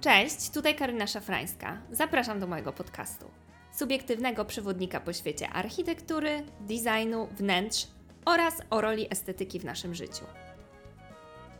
Cześć, tutaj Karyna Szafrańska. Zapraszam do mojego podcastu. Subiektywnego przewodnika po świecie architektury, designu, wnętrz oraz o roli estetyki w naszym życiu.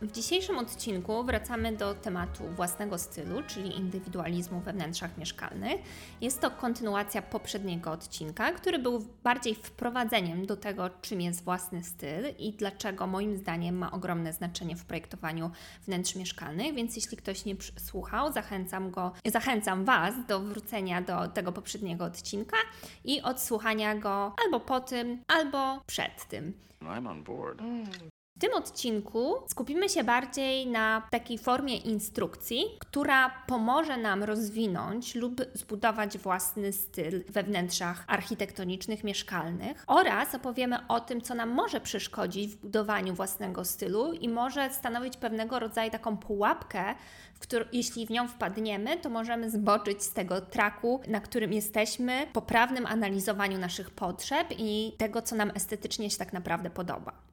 W dzisiejszym odcinku wracamy do tematu własnego stylu, czyli indywidualizmu we wnętrzach mieszkalnych. Jest to kontynuacja poprzedniego odcinka, który był bardziej wprowadzeniem do tego, czym jest własny styl i dlaczego moim zdaniem ma ogromne znaczenie w projektowaniu wnętrz mieszkalnych. Więc jeśli ktoś nie słuchał, zachęcam go, zachęcam Was do wrócenia do tego poprzedniego odcinka i odsłuchania go albo po tym, albo przed tym. I'm on board. W tym odcinku skupimy się bardziej na takiej formie instrukcji, która pomoże nam rozwinąć lub zbudować własny styl we wnętrzach architektonicznych, mieszkalnych oraz opowiemy o tym, co nam może przeszkodzić w budowaniu własnego stylu i może stanowić pewnego rodzaju taką pułapkę, w którą, jeśli w nią wpadniemy, to możemy zboczyć z tego traku, na którym jesteśmy, poprawnym analizowaniu naszych potrzeb i tego, co nam estetycznie się tak naprawdę podoba.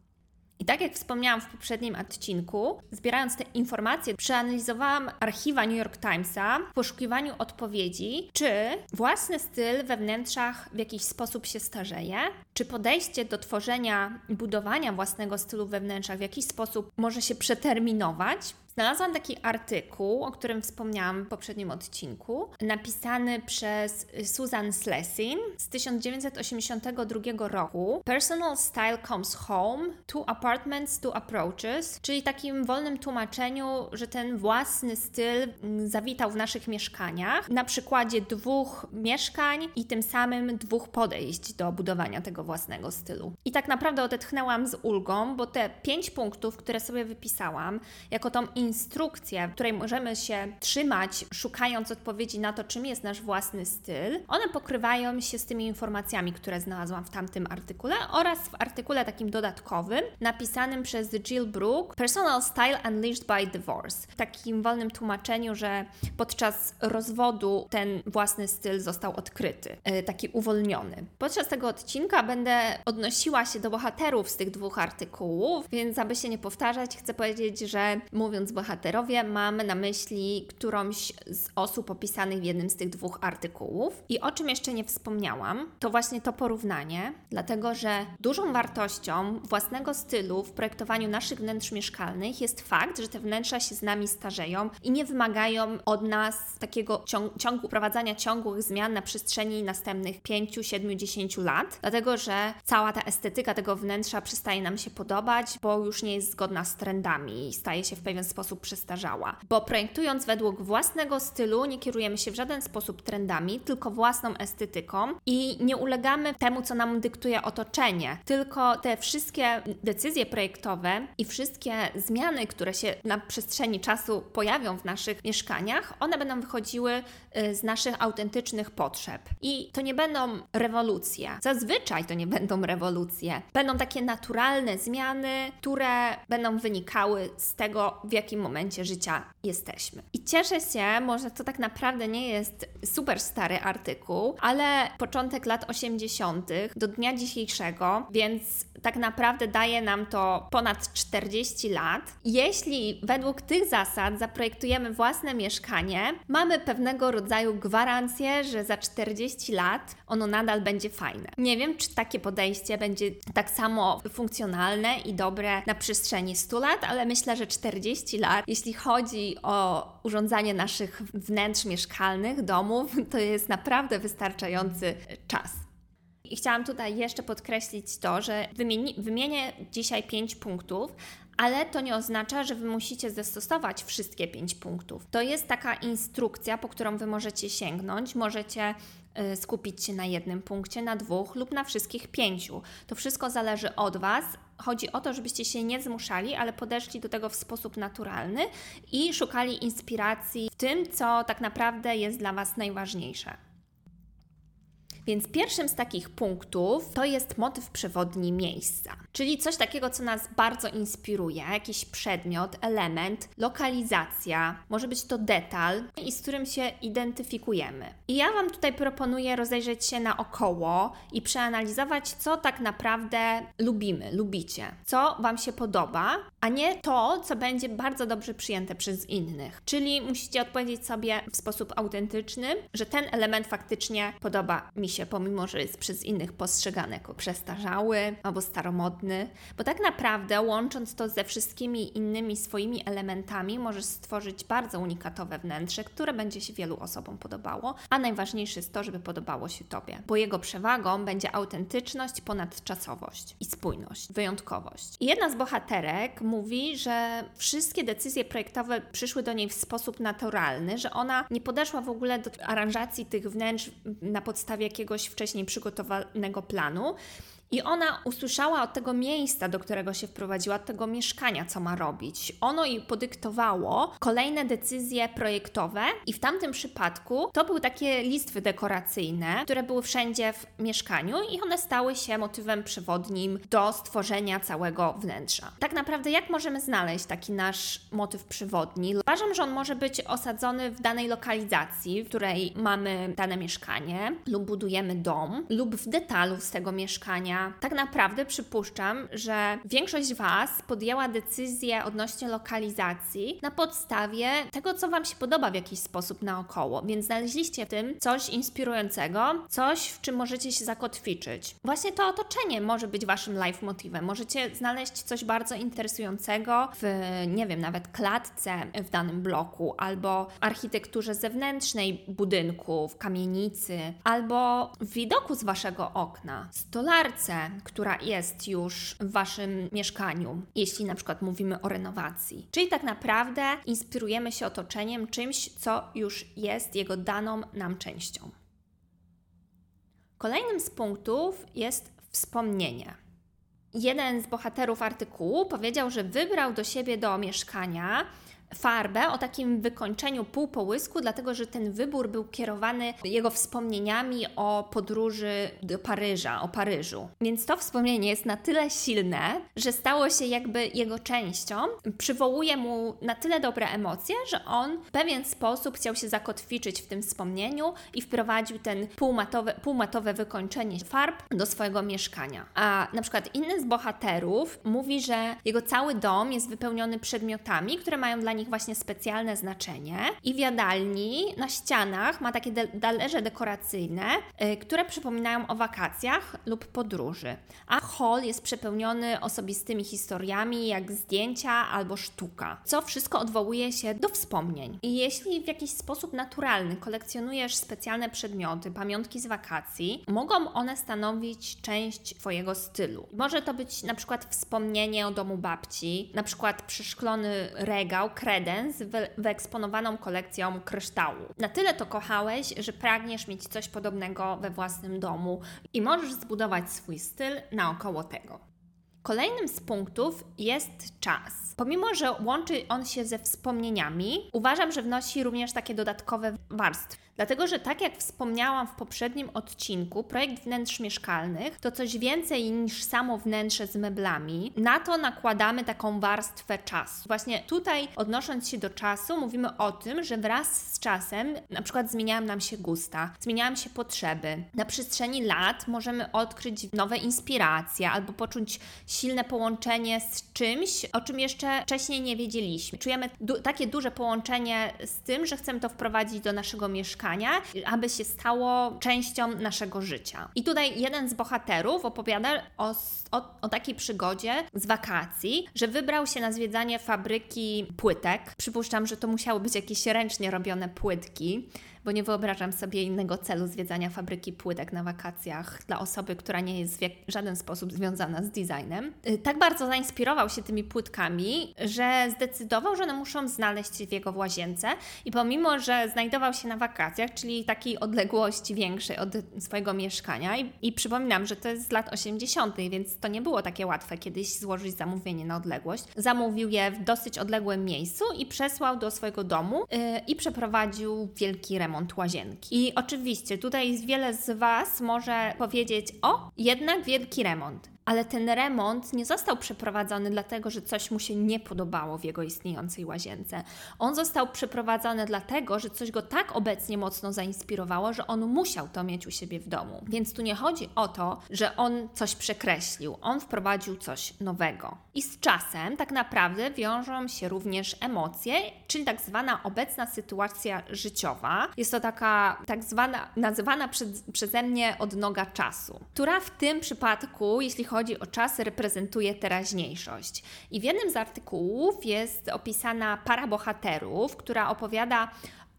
I tak jak wspomniałam w poprzednim odcinku, zbierając te informacje, przeanalizowałam archiwa New York Timesa w poszukiwaniu odpowiedzi, czy własny styl we wnętrzach w jakiś sposób się starzeje, czy podejście do tworzenia budowania własnego stylu we wnętrzach w jakiś sposób może się przeterminować, Znalazłam taki artykuł, o którym wspomniałam w poprzednim odcinku, napisany przez Susan Slessin z 1982 roku. Personal Style Comes Home, Two Apartments, Two Approaches, czyli takim wolnym tłumaczeniu, że ten własny styl zawitał w naszych mieszkaniach na przykładzie dwóch mieszkań i tym samym dwóch podejść do budowania tego własnego stylu. I tak naprawdę odetchnęłam z ulgą, bo te pięć punktów, które sobie wypisałam, jako tą instrukcje, której możemy się trzymać, szukając odpowiedzi na to, czym jest nasz własny styl, one pokrywają się z tymi informacjami, które znalazłam w tamtym artykule oraz w artykule takim dodatkowym napisanym przez Jill Brook Personal Style Unleashed by Divorce. W takim wolnym tłumaczeniu, że podczas rozwodu ten własny styl został odkryty, e, taki uwolniony. Podczas tego odcinka będę odnosiła się do bohaterów z tych dwóch artykułów, więc aby się nie powtarzać, chcę powiedzieć, że mówiąc bohaterowie, mamy na myśli którąś z osób opisanych w jednym z tych dwóch artykułów. I o czym jeszcze nie wspomniałam, to właśnie to porównanie, dlatego że dużą wartością własnego stylu w projektowaniu naszych wnętrz mieszkalnych jest fakt, że te wnętrza się z nami starzeją i nie wymagają od nas takiego ciąg ciągu, prowadzenia ciągłych zmian na przestrzeni następnych 5, 7, 10 lat, dlatego że cała ta estetyka tego wnętrza przestaje nam się podobać, bo już nie jest zgodna z trendami i staje się w pewien sposób sposób przestarzała. Bo projektując według własnego stylu, nie kierujemy się w żaden sposób trendami, tylko własną estetyką i nie ulegamy temu, co nam dyktuje otoczenie. Tylko te wszystkie decyzje projektowe i wszystkie zmiany, które się na przestrzeni czasu pojawią w naszych mieszkaniach, one będą wychodziły y, z naszych autentycznych potrzeb. I to nie będą rewolucje. Zazwyczaj to nie będą rewolucje. Będą takie naturalne zmiany, które będą wynikały z tego, w jakim jakim momencie życia jesteśmy. I cieszę się, może to tak naprawdę nie jest super stary artykuł, ale początek lat 80. do dnia dzisiejszego, więc tak naprawdę daje nam to ponad 40 lat. Jeśli według tych zasad zaprojektujemy własne mieszkanie, mamy pewnego rodzaju gwarancję, że za 40 lat ono nadal będzie fajne. Nie wiem, czy takie podejście będzie tak samo funkcjonalne i dobre na przestrzeni 100 lat, ale myślę, że 40 lat, jeśli chodzi o urządzanie naszych wnętrz mieszkalnych, domów, to jest naprawdę wystarczający czas. I chciałam tutaj jeszcze podkreślić to, że wymieni, wymienię dzisiaj pięć punktów, ale to nie oznacza, że Wy musicie zastosować wszystkie pięć punktów. To jest taka instrukcja, po którą Wy możecie sięgnąć, możecie y, skupić się na jednym punkcie, na dwóch lub na wszystkich pięciu. To wszystko zależy od Was. Chodzi o to, żebyście się nie zmuszali, ale podeszli do tego w sposób naturalny i szukali inspiracji w tym, co tak naprawdę jest dla Was najważniejsze. Więc pierwszym z takich punktów to jest motyw przewodni miejsca, czyli coś takiego, co nas bardzo inspiruje, jakiś przedmiot, element, lokalizacja, może być to detal i z którym się identyfikujemy. I ja Wam tutaj proponuję rozejrzeć się naokoło i przeanalizować, co tak naprawdę lubimy, lubicie, co Wam się podoba, a nie to, co będzie bardzo dobrze przyjęte przez innych. Czyli musicie odpowiedzieć sobie w sposób autentyczny, że ten element faktycznie podoba mi się, pomimo że jest przez innych postrzegany jako przestarzały albo staromodny, bo tak naprawdę łącząc to ze wszystkimi innymi swoimi elementami, możesz stworzyć bardzo unikatowe wnętrze, które będzie się wielu osobom podobało, a najważniejsze jest to, żeby podobało się Tobie, bo jego przewagą będzie autentyczność, ponadczasowość i spójność, wyjątkowość. I jedna z bohaterek mówi, że wszystkie decyzje projektowe przyszły do niej w sposób naturalny, że ona nie podeszła w ogóle do aranżacji tych wnętrz na podstawie jakiegoś wcześniej przygotowanego planu, i ona usłyszała od tego miejsca, do którego się wprowadziła, od tego mieszkania, co ma robić. Ono jej podyktowało kolejne decyzje projektowe, i w tamtym przypadku to były takie listwy dekoracyjne, które były wszędzie w mieszkaniu, i one stały się motywem przewodnim do stworzenia całego wnętrza. Tak naprawdę, jak możemy znaleźć taki nasz motyw przewodni? Uważam, że on może być osadzony w danej lokalizacji, w której mamy dane mieszkanie, lub budujemy dom, lub w detalu z tego mieszkania tak naprawdę przypuszczam, że większość Was podjęła decyzję odnośnie lokalizacji na podstawie tego, co Wam się podoba w jakiś sposób naokoło, więc znaleźliście w tym coś inspirującego, coś, w czym możecie się zakotwiczyć. Właśnie to otoczenie może być Waszym life motywem. Możecie znaleźć coś bardzo interesującego w, nie wiem, nawet klatce w danym bloku, albo architekturze zewnętrznej budynku, w kamienicy, albo w widoku z Waszego okna, stolarce, która jest już w Waszym mieszkaniu, jeśli na przykład mówimy o renowacji. Czyli tak naprawdę inspirujemy się otoczeniem czymś, co już jest jego daną nam częścią. Kolejnym z punktów jest wspomnienie. Jeden z bohaterów artykułu powiedział, że wybrał do siebie do mieszkania farbę o takim wykończeniu półpołysku, dlatego że ten wybór był kierowany jego wspomnieniami o podróży do Paryża, o Paryżu. Więc to wspomnienie jest na tyle silne, że stało się jakby jego częścią, przywołuje mu na tyle dobre emocje, że on w pewien sposób chciał się zakotwiczyć w tym wspomnieniu i wprowadził ten półmatowe, półmatowe wykończenie farb do swojego mieszkania. A na przykład inny z bohaterów mówi, że jego cały dom jest wypełniony przedmiotami, które mają dla nich właśnie specjalne znaczenie. I w jadalni na ścianach ma takie talerze dekoracyjne, yy, które przypominają o wakacjach lub podróży. A hall jest przepełniony osobistymi historiami, jak zdjęcia albo sztuka, co wszystko odwołuje się do wspomnień. I jeśli w jakiś sposób naturalny kolekcjonujesz specjalne przedmioty, pamiątki z wakacji, mogą one stanowić część Twojego stylu. Może to być na przykład wspomnienie o domu babci, na przykład przeszklony regał, kredens wyeksponowaną kolekcją kryształu. Na tyle to kochałeś, że pragniesz mieć coś podobnego we własnym domu i możesz zbudować swój styl naokoło tego. Kolejnym z punktów jest czas. Pomimo, że łączy on się ze wspomnieniami, uważam, że wnosi również takie dodatkowe warstwy. Dlatego, że tak jak wspomniałam w poprzednim odcinku, projekt wnętrz mieszkalnych to coś więcej niż samo wnętrze z meblami. Na to nakładamy taką warstwę czasu. Właśnie tutaj, odnosząc się do czasu, mówimy o tym, że wraz z czasem na przykład zmieniają nam się gusta, zmieniają się potrzeby. Na przestrzeni lat możemy odkryć nowe inspiracje albo poczuć silne połączenie z czymś, o czym jeszcze wcześniej nie wiedzieliśmy. Czujemy du takie duże połączenie z tym, że chcemy to wprowadzić do naszego mieszkania, aby się stało częścią naszego życia. I tutaj jeden z bohaterów opowiada o, o, o takiej przygodzie z wakacji, że wybrał się na zwiedzanie fabryki płytek. Przypuszczam, że to musiały być jakieś ręcznie robione płytki bo nie wyobrażam sobie innego celu zwiedzania fabryki płytek na wakacjach dla osoby, która nie jest w żaden sposób związana z designem. Y, tak bardzo zainspirował się tymi płytkami, że zdecydował, że one muszą znaleźć się w jego łazience i pomimo, że znajdował się na wakacjach, czyli takiej odległości większej od swojego mieszkania i, i przypominam, że to jest z lat 80., więc to nie było takie łatwe kiedyś złożyć zamówienie na odległość. Zamówił je w dosyć odległym miejscu i przesłał do swojego domu yy, i przeprowadził wielki remont remont łazienki. I oczywiście tutaj wiele z Was może powiedzieć: O, jednak wielki remont ale ten remont nie został przeprowadzony dlatego, że coś mu się nie podobało w jego istniejącej łazience. On został przeprowadzony dlatego, że coś go tak obecnie mocno zainspirowało, że on musiał to mieć u siebie w domu. Więc tu nie chodzi o to, że on coś przekreślił, on wprowadził coś nowego. I z czasem tak naprawdę wiążą się również emocje, czyli tak zwana obecna sytuacja życiowa. Jest to taka tak zwana, nazywana przed, przeze mnie odnoga czasu, która w tym przypadku, jeśli chodzi chodzi o czas, reprezentuje teraźniejszość. I w jednym z artykułów jest opisana para bohaterów, która opowiada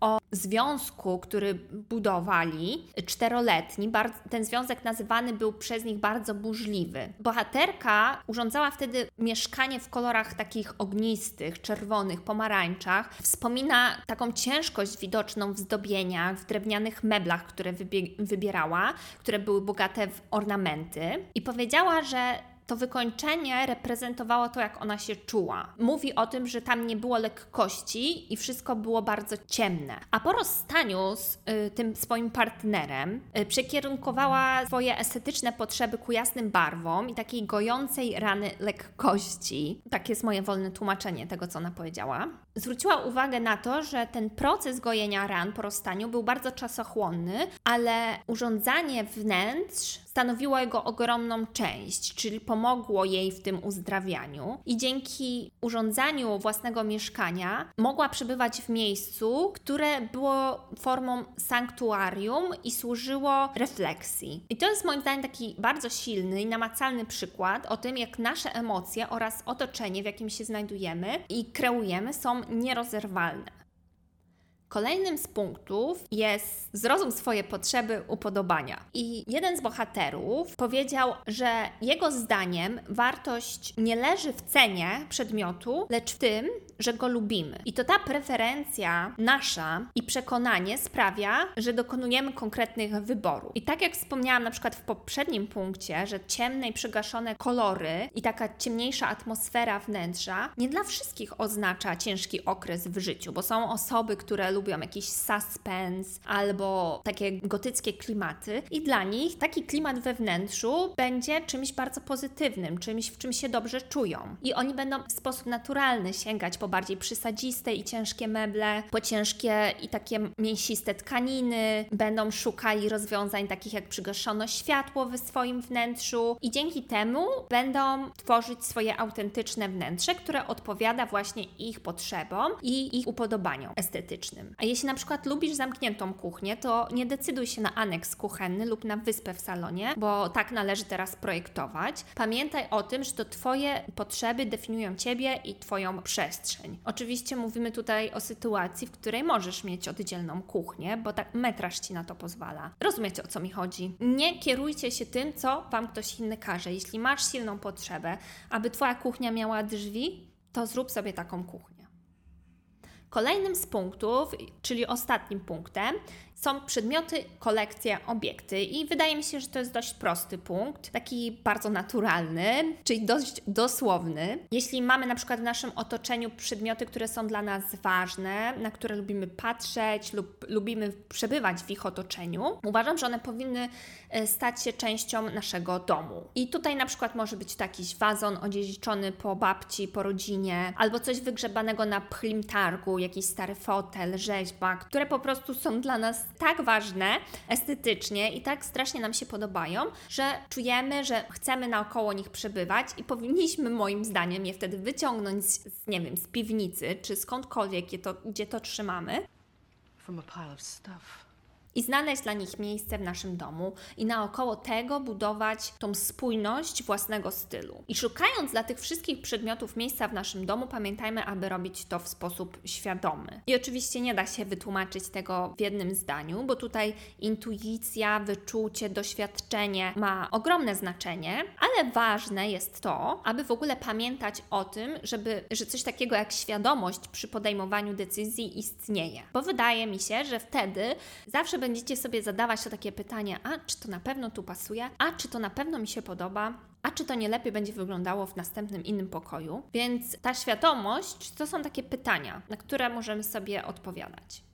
o związku, który budowali, czteroletni. Ten związek nazywany był przez nich bardzo burzliwy. Bohaterka urządzała wtedy mieszkanie w kolorach takich ognistych, czerwonych, pomarańczach. Wspomina taką ciężkość widoczną w zdobieniach, w drewnianych meblach, które wybierała, które były bogate w ornamenty. I powiedziała, że to wykończenie reprezentowało to, jak ona się czuła. Mówi o tym, że tam nie było lekkości i wszystko było bardzo ciemne. A po rozstaniu z y, tym swoim partnerem y, przekierunkowała swoje estetyczne potrzeby ku jasnym barwom i takiej gojącej rany lekkości. Tak jest moje wolne tłumaczenie tego, co ona powiedziała. Zwróciła uwagę na to, że ten proces gojenia ran po rozstaniu był bardzo czasochłonny, ale urządzanie wnętrz stanowiło jego ogromną część, czyli pomogło jej w tym uzdrawianiu i dzięki urządzaniu własnego mieszkania mogła przebywać w miejscu, które było formą sanktuarium i służyło refleksji. I to jest moim zdaniem taki bardzo silny i namacalny przykład o tym, jak nasze emocje oraz otoczenie, w jakim się znajdujemy i kreujemy, są nierozerwalne. Kolejnym z punktów jest zrozum swoje potrzeby upodobania. I jeden z bohaterów powiedział, że jego zdaniem wartość nie leży w cenie przedmiotu, lecz w tym, że go lubimy. I to ta preferencja nasza i przekonanie sprawia, że dokonujemy konkretnych wyborów. I tak jak wspomniałam na przykład w poprzednim punkcie, że ciemne i przygaszone kolory i taka ciemniejsza atmosfera wnętrza nie dla wszystkich oznacza ciężki okres w życiu, bo są osoby, które lubią jakiś suspense albo takie gotyckie klimaty i dla nich taki klimat we wnętrzu będzie czymś bardzo pozytywnym, czymś, w czym się dobrze czują. I oni będą w sposób naturalny sięgać po bardziej przysadziste i ciężkie meble, po ciężkie i takie mięsiste tkaniny, będą szukali rozwiązań takich jak przygaszono światło w swoim wnętrzu i dzięki temu będą tworzyć swoje autentyczne wnętrze, które odpowiada właśnie ich potrzebom i ich upodobaniom estetycznym. A jeśli na przykład lubisz zamkniętą kuchnię, to nie decyduj się na aneks kuchenny lub na wyspę w salonie, bo tak należy teraz projektować. Pamiętaj o tym, że to Twoje potrzeby definiują Ciebie i Twoją przestrzeń. Oczywiście mówimy tutaj o sytuacji, w której możesz mieć oddzielną kuchnię, bo tak metraż Ci na to pozwala. Rozumiecie o co mi chodzi? Nie kierujcie się tym, co Wam ktoś inny każe. Jeśli masz silną potrzebę, aby Twoja kuchnia miała drzwi, to zrób sobie taką kuchnię. Kolejnym z punktów, czyli ostatnim punktem, są przedmioty, kolekcje, obiekty. I wydaje mi się, że to jest dość prosty punkt, taki bardzo naturalny, czyli dość dosłowny. Jeśli mamy na przykład w naszym otoczeniu przedmioty, które są dla nas ważne, na które lubimy patrzeć lub lubimy przebywać w ich otoczeniu, uważam, że one powinny e, stać się częścią naszego domu. I tutaj na przykład może być to jakiś wazon odziedziczony po babci, po rodzinie, albo coś wygrzebanego na pchlim targu, jakiś stary fotel, rzeźba, które po prostu są dla nas tak ważne estetycznie i tak strasznie nam się podobają, że czujemy, że chcemy naokoło nich przebywać i powinniśmy moim zdaniem je wtedy wyciągnąć z, nie wiem, z piwnicy czy skądkolwiek, gdzie to, gdzie to trzymamy. From a pile of stuff i znaleźć dla nich miejsce w naszym domu i naokoło tego budować tą spójność własnego stylu. I szukając dla tych wszystkich przedmiotów miejsca w naszym domu, pamiętajmy, aby robić to w sposób świadomy. I oczywiście nie da się wytłumaczyć tego w jednym zdaniu, bo tutaj intuicja, wyczucie, doświadczenie ma ogromne znaczenie, ale ważne jest to, aby w ogóle pamiętać o tym, żeby, że coś takiego jak świadomość przy podejmowaniu decyzji istnieje. Bo wydaje mi się, że wtedy zawsze będziecie sobie zadawać to takie pytanie, a czy to na pewno tu pasuje, a czy to na pewno mi się podoba, a czy to nie lepiej będzie wyglądało w następnym innym pokoju. Więc ta świadomość to są takie pytania, na które możemy sobie odpowiadać.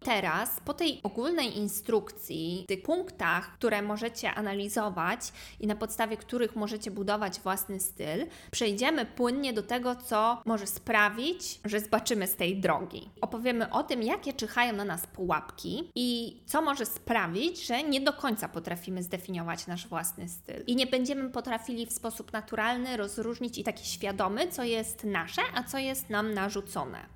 Teraz, po tej ogólnej instrukcji, tych punktach, które możecie analizować i na podstawie których możecie budować własny styl, przejdziemy płynnie do tego, co może sprawić, że zbaczymy z tej drogi. Opowiemy o tym, jakie czyhają na nas pułapki i co może sprawić, że nie do końca potrafimy zdefiniować nasz własny styl. I nie będziemy potrafili w sposób naturalny rozróżnić i taki świadomy, co jest nasze, a co jest nam narzucone.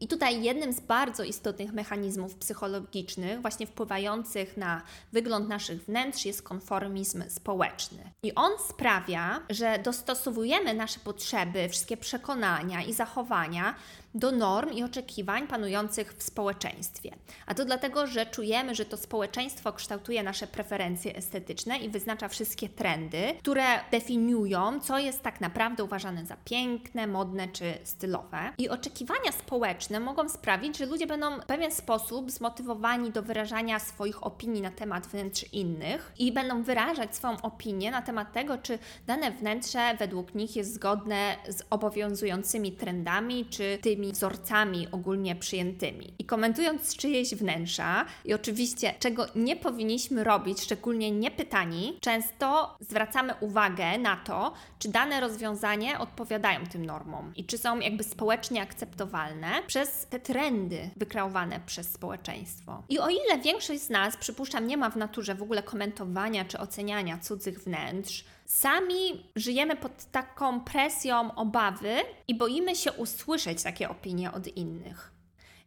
I tutaj jednym z bardzo istotnych mechanizmów psychologicznych, właśnie wpływających na wygląd naszych wnętrz, jest konformizm społeczny. I on sprawia, że dostosowujemy nasze potrzeby, wszystkie przekonania i zachowania do norm i oczekiwań panujących w społeczeństwie. A to dlatego, że czujemy, że to społeczeństwo kształtuje nasze preferencje estetyczne i wyznacza wszystkie trendy, które definiują, co jest tak naprawdę uważane za piękne, modne czy stylowe. I oczekiwania społeczne mogą sprawić, że ludzie będą w pewien sposób zmotywowani do wyrażania swoich opinii na temat wnętrz innych i będą wyrażać swoją opinię na temat tego, czy dane wnętrze według nich jest zgodne z obowiązującymi trendami, czy tymi wzorcami ogólnie przyjętymi. I komentując czyjeś wnętrza, i oczywiście czego nie powinniśmy robić, szczególnie niepytani, często zwracamy uwagę na to, czy dane rozwiązanie odpowiadają tym normom i czy są jakby społecznie akceptowalne przez te trendy wykreowane przez społeczeństwo. I o ile większość z nas, przypuszczam, nie ma w naturze w ogóle komentowania czy oceniania cudzych wnętrz, Sami żyjemy pod taką presją obawy i boimy się usłyszeć takie opinie od innych.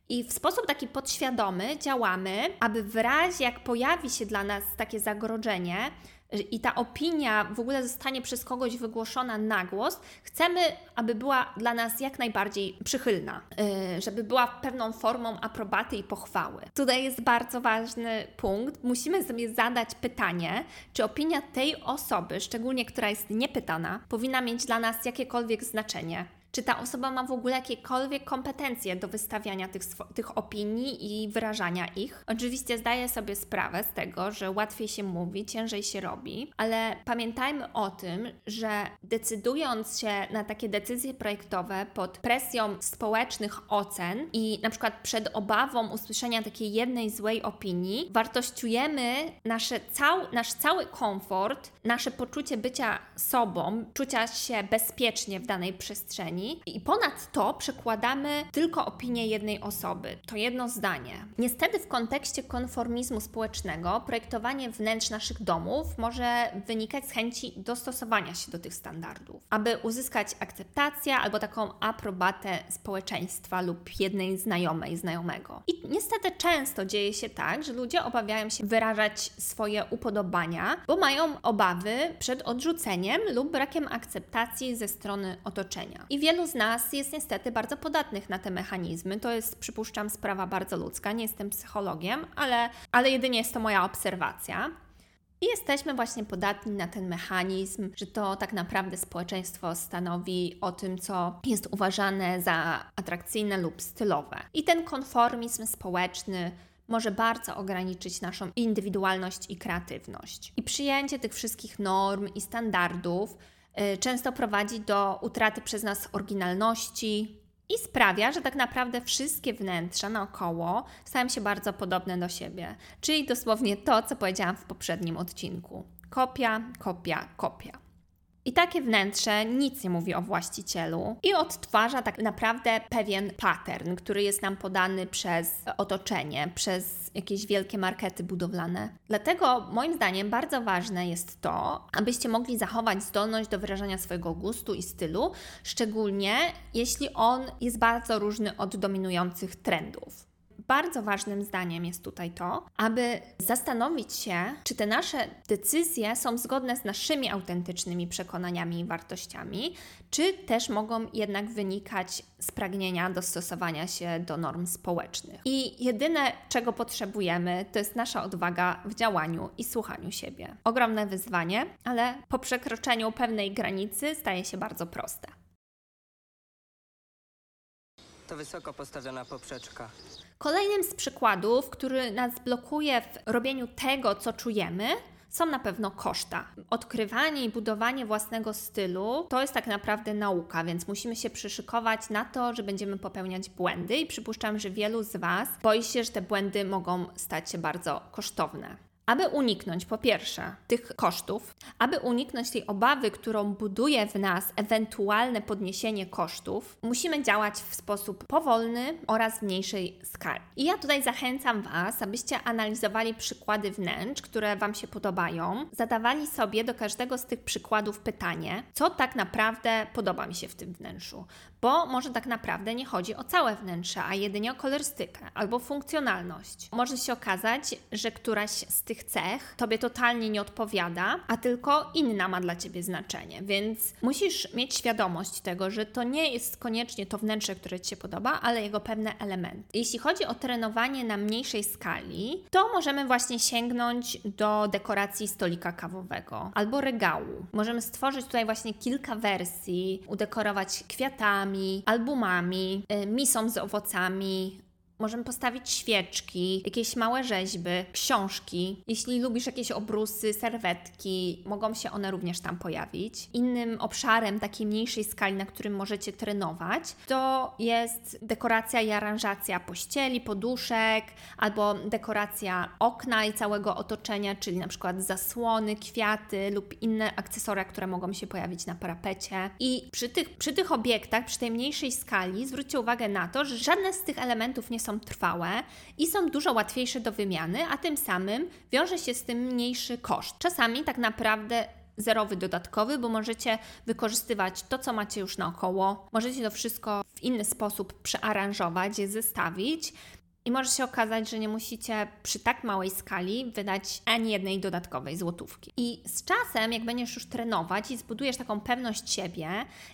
I w sposób taki podświadomy działamy, aby w razie jak pojawi się dla nas takie zagrożenie, i ta opinia w ogóle zostanie przez kogoś wygłoszona na głos, chcemy, aby była dla nas jak najbardziej przychylna, yy, żeby była pewną formą aprobaty i pochwały. Tutaj jest bardzo ważny punkt. Musimy sobie zadać pytanie, czy opinia tej osoby, szczególnie która jest niepytana, powinna mieć dla nas jakiekolwiek znaczenie czy ta osoba ma w ogóle jakiekolwiek kompetencje do wystawiania tych, tych opinii i wyrażania ich. Oczywiście zdaję sobie sprawę z tego, że łatwiej się mówi, ciężej się robi, ale pamiętajmy o tym, że decydując się na takie decyzje projektowe pod presją społecznych ocen i na przykład przed obawą usłyszenia takiej jednej złej opinii, wartościujemy nasze cał, nasz cały komfort, nasze poczucie bycia sobą, czucia się bezpiecznie w danej przestrzeni i ponad to przekładamy tylko opinię jednej osoby. To jedno zdanie. Niestety w kontekście konformizmu społecznego projektowanie wnętrz naszych domów może wynikać z chęci dostosowania się do tych standardów, aby uzyskać akceptację albo taką aprobatę społeczeństwa lub jednej znajomej, znajomego. I niestety często dzieje się tak, że ludzie obawiają się wyrażać swoje upodobania, bo mają obawy przed odrzuceniem lub brakiem akceptacji ze strony otoczenia. I wielu z nas jest niestety bardzo podatnych na te mechanizmy. To jest, przypuszczam, sprawa bardzo ludzka. Nie jestem psychologiem, ale, ale jedynie jest to moja obserwacja. I jesteśmy właśnie podatni na ten mechanizm, że to tak naprawdę społeczeństwo stanowi o tym, co jest uważane za atrakcyjne lub stylowe. I ten konformizm społeczny może bardzo ograniczyć naszą indywidualność i kreatywność. I przyjęcie tych wszystkich norm i standardów często prowadzi do utraty przez nas oryginalności i sprawia, że tak naprawdę wszystkie wnętrza naokoło stają się bardzo podobne do siebie. Czyli dosłownie to, co powiedziałam w poprzednim odcinku. Kopia, kopia, kopia. I takie wnętrze nic nie mówi o właścicielu i odtwarza tak naprawdę pewien pattern, który jest nam podany przez otoczenie, przez jakieś wielkie markety budowlane. Dlatego moim zdaniem bardzo ważne jest to, abyście mogli zachować zdolność do wyrażania swojego gustu i stylu, szczególnie jeśli on jest bardzo różny od dominujących trendów bardzo ważnym zdaniem jest tutaj to, aby zastanowić się, czy te nasze decyzje są zgodne z naszymi autentycznymi przekonaniami i wartościami, czy też mogą jednak wynikać z pragnienia dostosowania się do norm społecznych. I jedyne, czego potrzebujemy, to jest nasza odwaga w działaniu i słuchaniu siebie. Ogromne wyzwanie, ale po przekroczeniu pewnej granicy staje się bardzo proste. To wysoko postawiona poprzeczka. Kolejnym z przykładów, który nas blokuje w robieniu tego, co czujemy, są na pewno koszta. Odkrywanie i budowanie własnego stylu to jest tak naprawdę nauka, więc musimy się przyszykować na to, że będziemy popełniać błędy i przypuszczam, że wielu z Was boi się, że te błędy mogą stać się bardzo kosztowne. Aby uniknąć po pierwsze tych kosztów, aby uniknąć tej obawy, którą buduje w nas ewentualne podniesienie kosztów, musimy działać w sposób powolny oraz w mniejszej skali. I ja tutaj zachęcam Was, abyście analizowali przykłady wnętrz, które Wam się podobają, zadawali sobie do każdego z tych przykładów pytanie, co tak naprawdę podoba mi się w tym wnętrzu bo może tak naprawdę nie chodzi o całe wnętrze, a jedynie o kolorystykę albo funkcjonalność. Może się okazać, że któraś z tych cech Tobie totalnie nie odpowiada, a tylko inna ma dla Ciebie znaczenie, więc musisz mieć świadomość tego, że to nie jest koniecznie to wnętrze, które Ci się podoba, ale jego pewne elementy. Jeśli chodzi o trenowanie na mniejszej skali, to możemy właśnie sięgnąć do dekoracji stolika kawowego albo regału. Możemy stworzyć tutaj właśnie kilka wersji, udekorować kwiatami, albumami, y, misą z owocami, Możemy postawić świeczki, jakieś małe rzeźby, książki. Jeśli lubisz jakieś obrusy, serwetki, mogą się one również tam pojawić. Innym obszarem takiej mniejszej skali, na którym możecie trenować, to jest dekoracja i aranżacja pościeli, poduszek, albo dekoracja okna i całego otoczenia, czyli na przykład zasłony, kwiaty lub inne akcesoria, które mogą się pojawić na parapecie. I przy tych, przy tych obiektach, przy tej mniejszej skali, zwróćcie uwagę na to, że żadne z tych elementów nie są są trwałe i są dużo łatwiejsze do wymiany, a tym samym wiąże się z tym mniejszy koszt. Czasami tak naprawdę zerowy dodatkowy, bo możecie wykorzystywać to, co macie już naokoło, możecie to wszystko w inny sposób przearanżować, zestawić i może się okazać, że nie musicie przy tak małej skali wydać ani jednej dodatkowej złotówki. I z czasem, jak będziesz już trenować i zbudujesz taką pewność siebie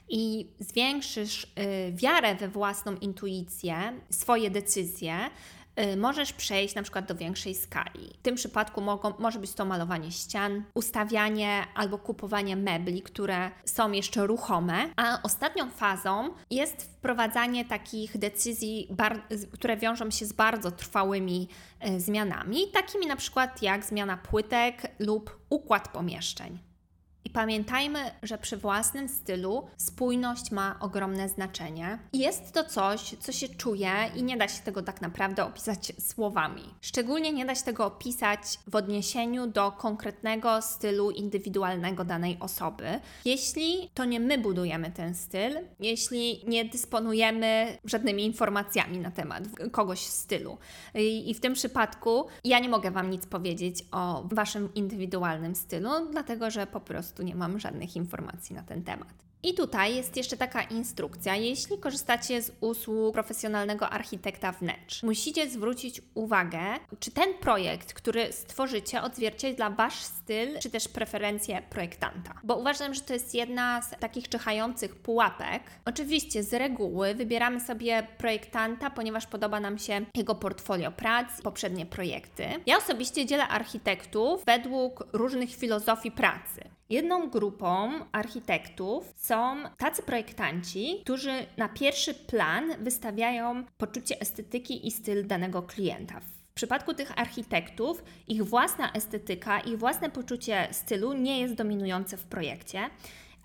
i zwiększysz y, wiarę we własną intuicję, swoje decyzje, możesz przejść na przykład do większej skali. W tym przypadku mogą, może być to malowanie ścian, ustawianie albo kupowanie mebli, które są jeszcze ruchome, a ostatnią fazą jest wprowadzanie takich decyzji, które wiążą się z bardzo trwałymi y, zmianami, takimi na przykład jak zmiana płytek lub układ pomieszczeń. Pamiętajmy, że przy własnym stylu spójność ma ogromne znaczenie. Jest to coś, co się czuje i nie da się tego tak naprawdę opisać słowami. Szczególnie nie da się tego opisać w odniesieniu do konkretnego stylu indywidualnego danej osoby. Jeśli to nie my budujemy ten styl, jeśli nie dysponujemy żadnymi informacjami na temat kogoś stylu. I, w tym przypadku ja nie mogę Wam nic powiedzieć o Waszym indywidualnym stylu, dlatego że po prostu nie mam żadnych informacji na ten temat. I tutaj jest jeszcze taka instrukcja. Jeśli korzystacie z usług profesjonalnego architekta wnętrz, musicie zwrócić uwagę, czy ten projekt, który stworzycie, odzwierciedla Wasz styl, czy też preferencje projektanta. Bo uważam, że to jest jedna z takich czyhających pułapek. Oczywiście z reguły wybieramy sobie projektanta, ponieważ podoba nam się jego portfolio prac, poprzednie projekty. Ja osobiście dzielę architektów według różnych filozofii pracy. Jedną grupą architektów są tacy projektanci, którzy na pierwszy plan wystawiają poczucie estetyki i styl danego klienta. W przypadku tych architektów ich własna estetyka, ich własne poczucie stylu nie jest dominujące w projekcie.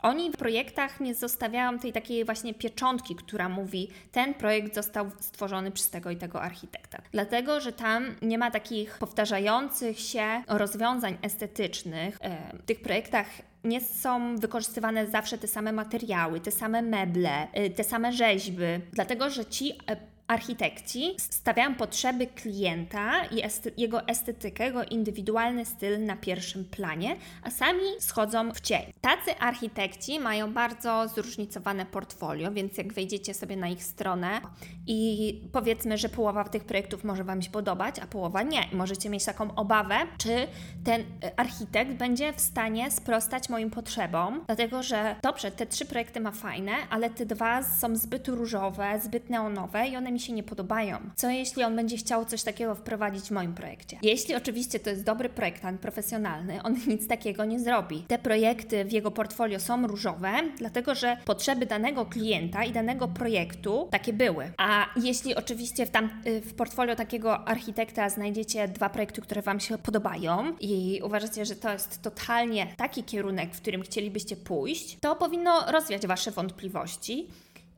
Oni w projektach nie zostawiają tej takiej właśnie pieczątki, która mówi, ten projekt został stworzony przez tego i tego architekta. Dlatego, że tam nie ma takich powtarzających się rozwiązań estetycznych. W tych projektach nie są wykorzystywane zawsze te same materiały, te same meble, y, te same rzeźby, dlatego że ci e, architekci stawiają potrzeby klienta i esty jego estetykę, jego indywidualny styl na pierwszym planie, a sami schodzą w cień. Tacy architekci mają bardzo zróżnicowane portfolio, więc jak wejdziecie sobie na ich stronę i powiedzmy, że połowa tych projektów może Wam się podobać, a połowa nie. Możecie mieć taką obawę, czy ten architekt będzie w stanie sprostać moim potrzebom, dlatego że dobrze, te trzy projekty ma fajne, ale te dwa są zbyt różowe, zbyt neonowe i one mi mi się nie podobają? Co jeśli on będzie chciał coś takiego wprowadzić w moim projekcie? Jeśli oczywiście to jest dobry projektant profesjonalny, on nic takiego nie zrobi. Te projekty w jego portfolio są różowe, dlatego że potrzeby danego klienta i danego projektu takie były. A jeśli oczywiście w, tam, y, w portfolio takiego architekta znajdziecie dwa projekty, które Wam się podobają i uważacie, że to jest totalnie taki kierunek, w którym chcielibyście pójść, to powinno rozwiać Wasze wątpliwości.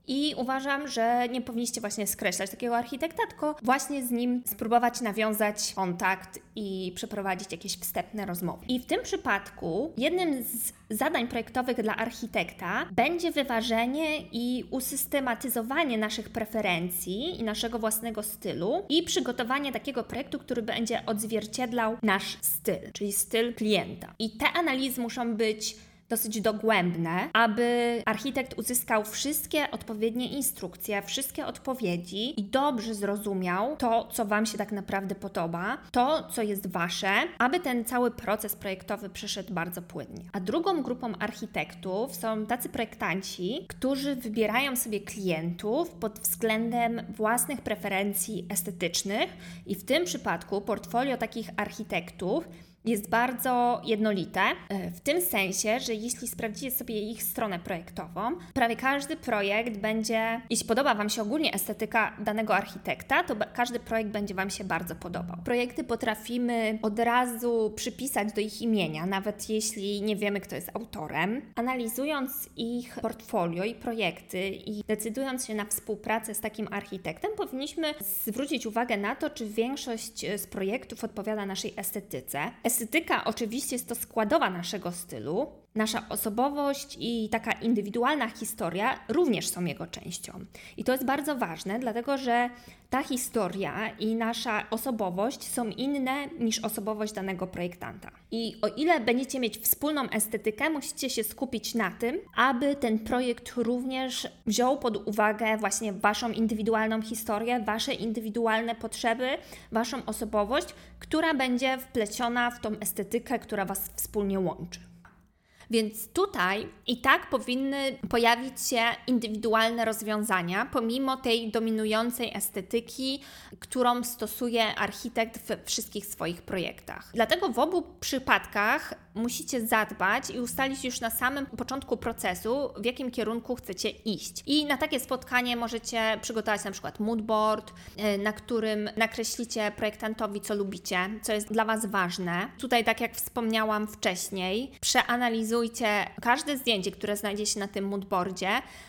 I uważam, że nie powinniście właśnie skreślać takiego architekta, tylko właśnie z nim spróbować nawiązać kontakt i przeprowadzić jakieś wstępne rozmowy. I w tym przypadku jednym z zadań projektowych dla architekta będzie wyważenie i usystematyzowanie naszych preferencji i naszego własnego stylu i przygotowanie takiego projektu, który będzie odzwierciedlał nasz styl, czyli styl klienta. I te analizy muszą być dosyć dogłębne, aby architekt uzyskał wszystkie odpowiednie instrukcje, wszystkie odpowiedzi i dobrze zrozumiał to, co Wam się tak naprawdę podoba, to, co jest Wasze, aby ten cały proces projektowy przeszedł bardzo płynnie. A drugą grupą architektów są tacy projektanci, którzy wybierają sobie klientów pod względem własnych preferencji estetycznych i w tym przypadku portfolio takich architektów jest bardzo jednolite, e, w tym sensie, że jeśli sprawdzicie sobie ich stronę projektową, prawie każdy projekt będzie, jeśli podoba Wam się ogólnie estetyka danego architekta, to każdy projekt będzie Wam się bardzo podobał. Projekty potrafimy od razu przypisać do ich imienia, nawet jeśli nie wiemy, kto jest autorem. Analizując ich portfolio i projekty i decydując się na współpracę z takim architektem, powinniśmy zwrócić uwagę na to, czy większość z projektów odpowiada naszej estetyce Estetyka oczywiście jest to składowa naszego stylu. Nasza osobowość i taka indywidualna historia również są jego częścią. I to jest bardzo ważne, dlatego że ta historia i nasza osobowość są inne niż osobowość danego projektanta. I o ile będziecie mieć wspólną estetykę, musicie się skupić na tym, aby ten projekt również wziął pod uwagę właśnie Waszą indywidualną historię, Wasze indywidualne potrzeby, Waszą osobowość, która będzie wpleciona w tą estetykę, która Was wspólnie łączy. Więc tutaj i tak powinny pojawić się indywidualne rozwiązania, pomimo tej dominującej estetyki, którą stosuje architekt we wszystkich swoich projektach. Dlatego w obu przypadkach musicie zadbać i ustalić już na samym początku procesu, w jakim kierunku chcecie iść. I na takie spotkanie możecie przygotować na przykład moodboard, e, na którym nakreślicie projektantowi, co lubicie, co jest dla Was ważne. Tutaj, tak jak wspomniałam wcześniej, przeanalizujcie każde zdjęcie, które znajdzie się na tym moodboardzie,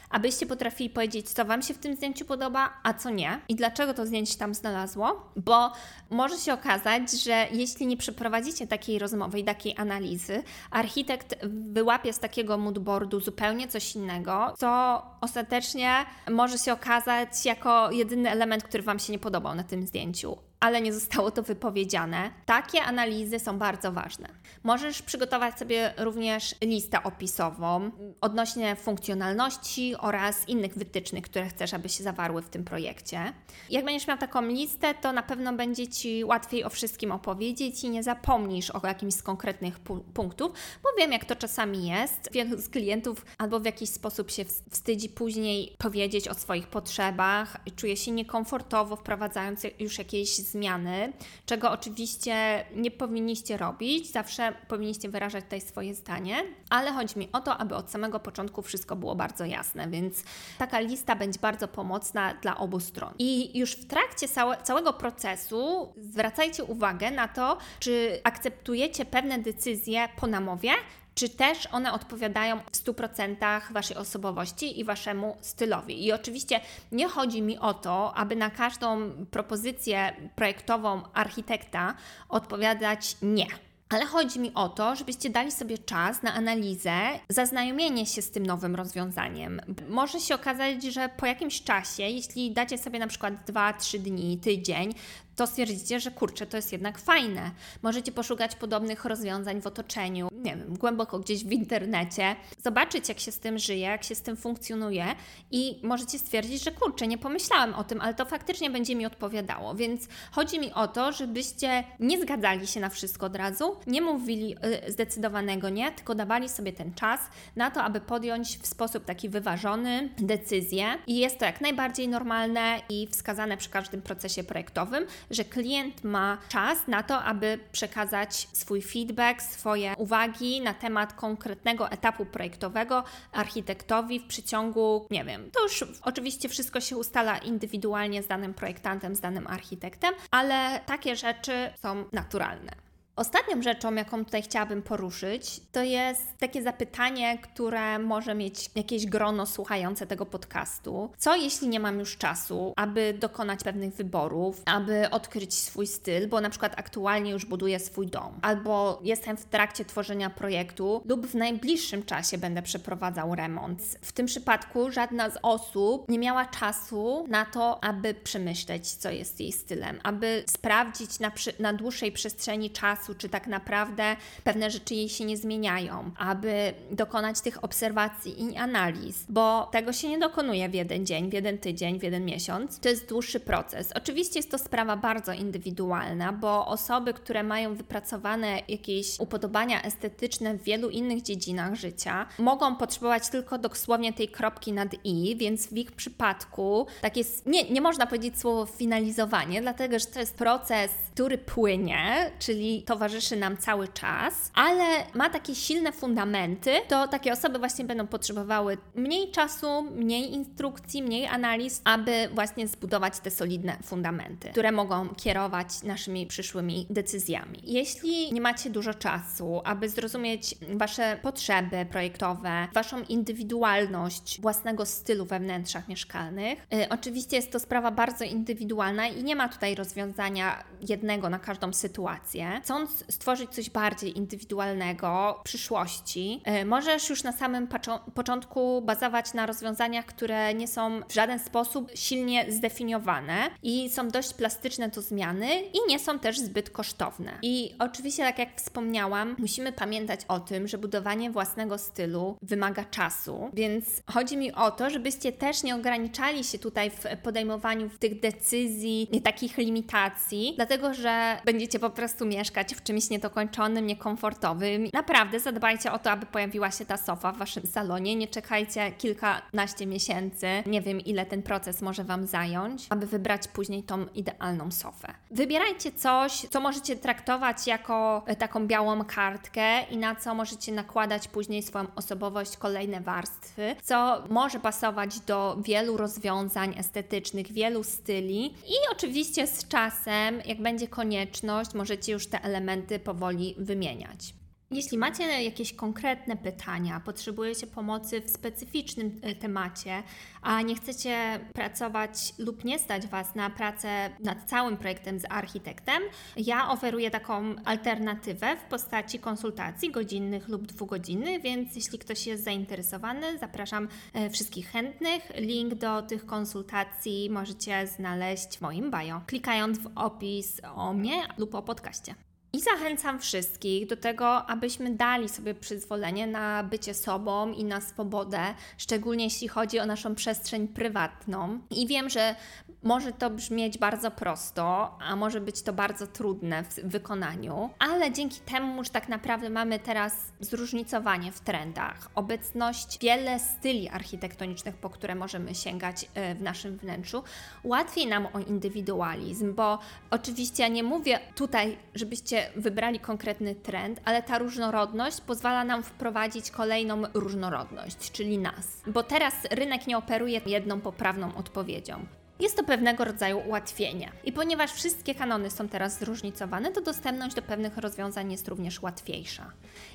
abyście potrafili powiedzieć, co Wam się w tym zdjęciu podoba, a co nie. I dlaczego to zdjęcie tam znalazło, bo może się okazać, że jeśli nie przeprowadzicie takiej rozmowy i takiej analizy, architekt wyłapie z takiego moodboardu zupełnie coś innego, co ostatecznie może się okazać jako jedyny element, który Wam się nie podobał na tym zdjęciu ale nie zostało to wypowiedziane. Takie analizy są bardzo ważne. Możesz przygotować sobie również listę opisową odnośnie funkcjonalności oraz innych wytycznych, które chcesz, aby się zawarły w tym projekcie. Jak będziesz miał taką listę, to na pewno będzie Ci łatwiej o wszystkim opowiedzieć i nie zapomnisz o jakimś z konkretnych pu punktów, bo wiem, jak to czasami jest. Wielu z klientów albo w jakiś sposób się wstydzi później powiedzieć o swoich potrzebach, czuje się niekomfortowo wprowadzając już jakieś zmiany, czego oczywiście nie powinniście robić. Zawsze powinniście wyrażać tutaj swoje zdanie, ale chodzi mi o to, aby od samego początku wszystko było bardzo jasne, więc taka lista będzie bardzo pomocna dla obu stron. I już w trakcie całe, całego procesu zwracajcie uwagę na to, czy akceptujecie pewne decyzje po namowie, czy też one odpowiadają w 100% Waszej osobowości i Waszemu stylowi. I oczywiście nie chodzi mi o to, aby na każdą propozycję projektową architekta odpowiadać nie. Ale chodzi mi o to, żebyście dali sobie czas na analizę, zaznajomienie się z tym nowym rozwiązaniem. Może się okazać, że po jakimś czasie, jeśli dacie sobie na przykład 2-3 dni, tydzień, to stwierdzicie, że kurczę, to jest jednak fajne. Możecie poszukać podobnych rozwiązań w otoczeniu, nie wiem, głęboko gdzieś w internecie, zobaczyć, jak się z tym żyje, jak się z tym funkcjonuje i możecie stwierdzić, że kurczę, nie pomyślałem o tym, ale to faktycznie będzie mi odpowiadało. Więc chodzi mi o to, żebyście nie zgadzali się na wszystko od razu, nie mówili y, zdecydowanego nie, tylko dawali sobie ten czas na to, aby podjąć w sposób taki wyważony decyzję. I jest to jak najbardziej normalne i wskazane przy każdym procesie projektowym, że klient ma czas na to, aby przekazać swój feedback, swoje uwagi na temat konkretnego etapu projektowego architektowi w przeciągu, nie wiem, to już oczywiście wszystko się ustala indywidualnie z danym projektantem, z danym architektem, ale takie rzeczy są naturalne. Ostatnią rzeczą, jaką tutaj chciałabym poruszyć, to jest takie zapytanie, które może mieć jakieś grono słuchające tego podcastu. Co jeśli nie mam już czasu, aby dokonać pewnych wyborów, aby odkryć swój styl, bo na przykład aktualnie już buduję swój dom, albo jestem w trakcie tworzenia projektu, lub w najbliższym czasie będę przeprowadzał remont. W tym przypadku żadna z osób nie miała czasu na to, aby przemyśleć, co jest jej stylem, aby sprawdzić na, przy, na dłuższej przestrzeni czasu, czasu, czy tak naprawdę pewne rzeczy jej się nie zmieniają, aby dokonać tych obserwacji i analiz, bo tego się nie dokonuje w jeden dzień, w jeden tydzień, w jeden miesiąc. To jest dłuższy proces. Oczywiście jest to sprawa bardzo indywidualna, bo osoby, które mają wypracowane jakieś upodobania estetyczne w wielu innych dziedzinach życia, mogą potrzebować tylko dosłownie tej kropki nad i, więc w ich przypadku tak jest, nie, nie można powiedzieć słowo finalizowanie, dlatego że to jest proces, który płynie, czyli to towarzyszy nam cały czas, ale ma takie silne fundamenty, to takie osoby właśnie będą potrzebowały mniej czasu, mniej instrukcji, mniej analiz, aby właśnie zbudować te solidne fundamenty, które mogą kierować naszymi przyszłymi decyzjami. Jeśli nie macie dużo czasu, aby zrozumieć Wasze potrzeby projektowe, Waszą indywidualność własnego stylu we wnętrzach mieszkalnych, yy, oczywiście jest to sprawa bardzo indywidualna i nie ma tutaj rozwiązania jednego na każdą sytuację. Chcąc chcąc stworzyć coś bardziej indywidualnego w przyszłości, e, możesz już na samym początku bazować na rozwiązaniach, które nie są w żaden sposób silnie zdefiniowane i są dość plastyczne do zmiany i nie są też zbyt kosztowne. I oczywiście, tak jak wspomniałam, musimy pamiętać o tym, że budowanie własnego stylu wymaga czasu, więc chodzi mi o to, żebyście też nie ograniczali się tutaj w podejmowaniu tych decyzji, takich limitacji, dlatego że będziecie po prostu mieszkać w czymś niedokończonym, niekomfortowym. Naprawdę zadbajcie o to, aby pojawiła się ta sofa w Waszym salonie. Nie czekajcie kilkanaście miesięcy, nie wiem ile ten proces może Wam zająć, aby wybrać później tą idealną sofę. Wybierajcie coś, co możecie traktować jako e, taką białą kartkę i na co możecie nakładać później swoją osobowość, kolejne warstwy, co może pasować do wielu rozwiązań estetycznych, wielu styli i oczywiście z czasem, jak będzie konieczność, możecie już te elementy elementy powoli wymieniać. Jeśli macie jakieś konkretne pytania, potrzebujecie pomocy w specyficznym e, temacie, a nie chcecie pracować lub nie stać Was na pracę nad całym projektem z architektem, ja oferuję taką alternatywę w postaci konsultacji godzinnych lub dwugodzinnych, więc jeśli ktoś jest zainteresowany, zapraszam e, wszystkich chętnych. Link do tych konsultacji możecie znaleźć w moim bio, klikając w opis o mnie lub o podcaście. I zachęcam wszystkich do tego, abyśmy dali sobie przyzwolenie na bycie sobą i na swobodę, szczególnie jeśli chodzi o naszą przestrzeń prywatną. I wiem, że może to brzmieć bardzo prosto, a może być to bardzo trudne w wykonaniu, ale dzięki temu, że tak naprawdę mamy teraz zróżnicowanie w trendach, obecność wiele styli architektonicznych, po które możemy sięgać e, w naszym wnętrzu, łatwiej nam o indywidualizm, bo oczywiście ja nie mówię tutaj, żebyście wybrali konkretny trend, ale ta różnorodność pozwala nam wprowadzić kolejną różnorodność, czyli nas. Bo teraz rynek nie operuje jedną poprawną odpowiedzią. Jest to pewnego rodzaju ułatwienie. I ponieważ wszystkie kanony są teraz zróżnicowane, to dostępność do pewnych rozwiązań jest również łatwiejsza.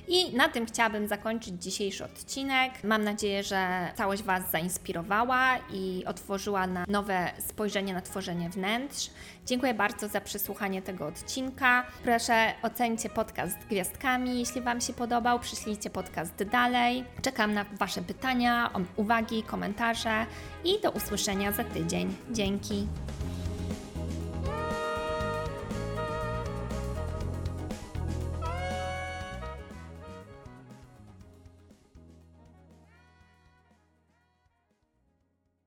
I na tym chciałabym zakończyć dzisiejszy odcinek. Mam nadzieję, że całość Was zainspirowała i otworzyła na nowe spojrzenie na tworzenie wnętrz. Dziękuję bardzo za przesłuchanie tego odcinka. Proszę ocencie podcast gwiazdkami, jeśli Wam się podobał. Przyślijcie podcast dalej. Czekam na Wasze pytania, uwagi, komentarze i do usłyszenia za tydzień. Dzięki.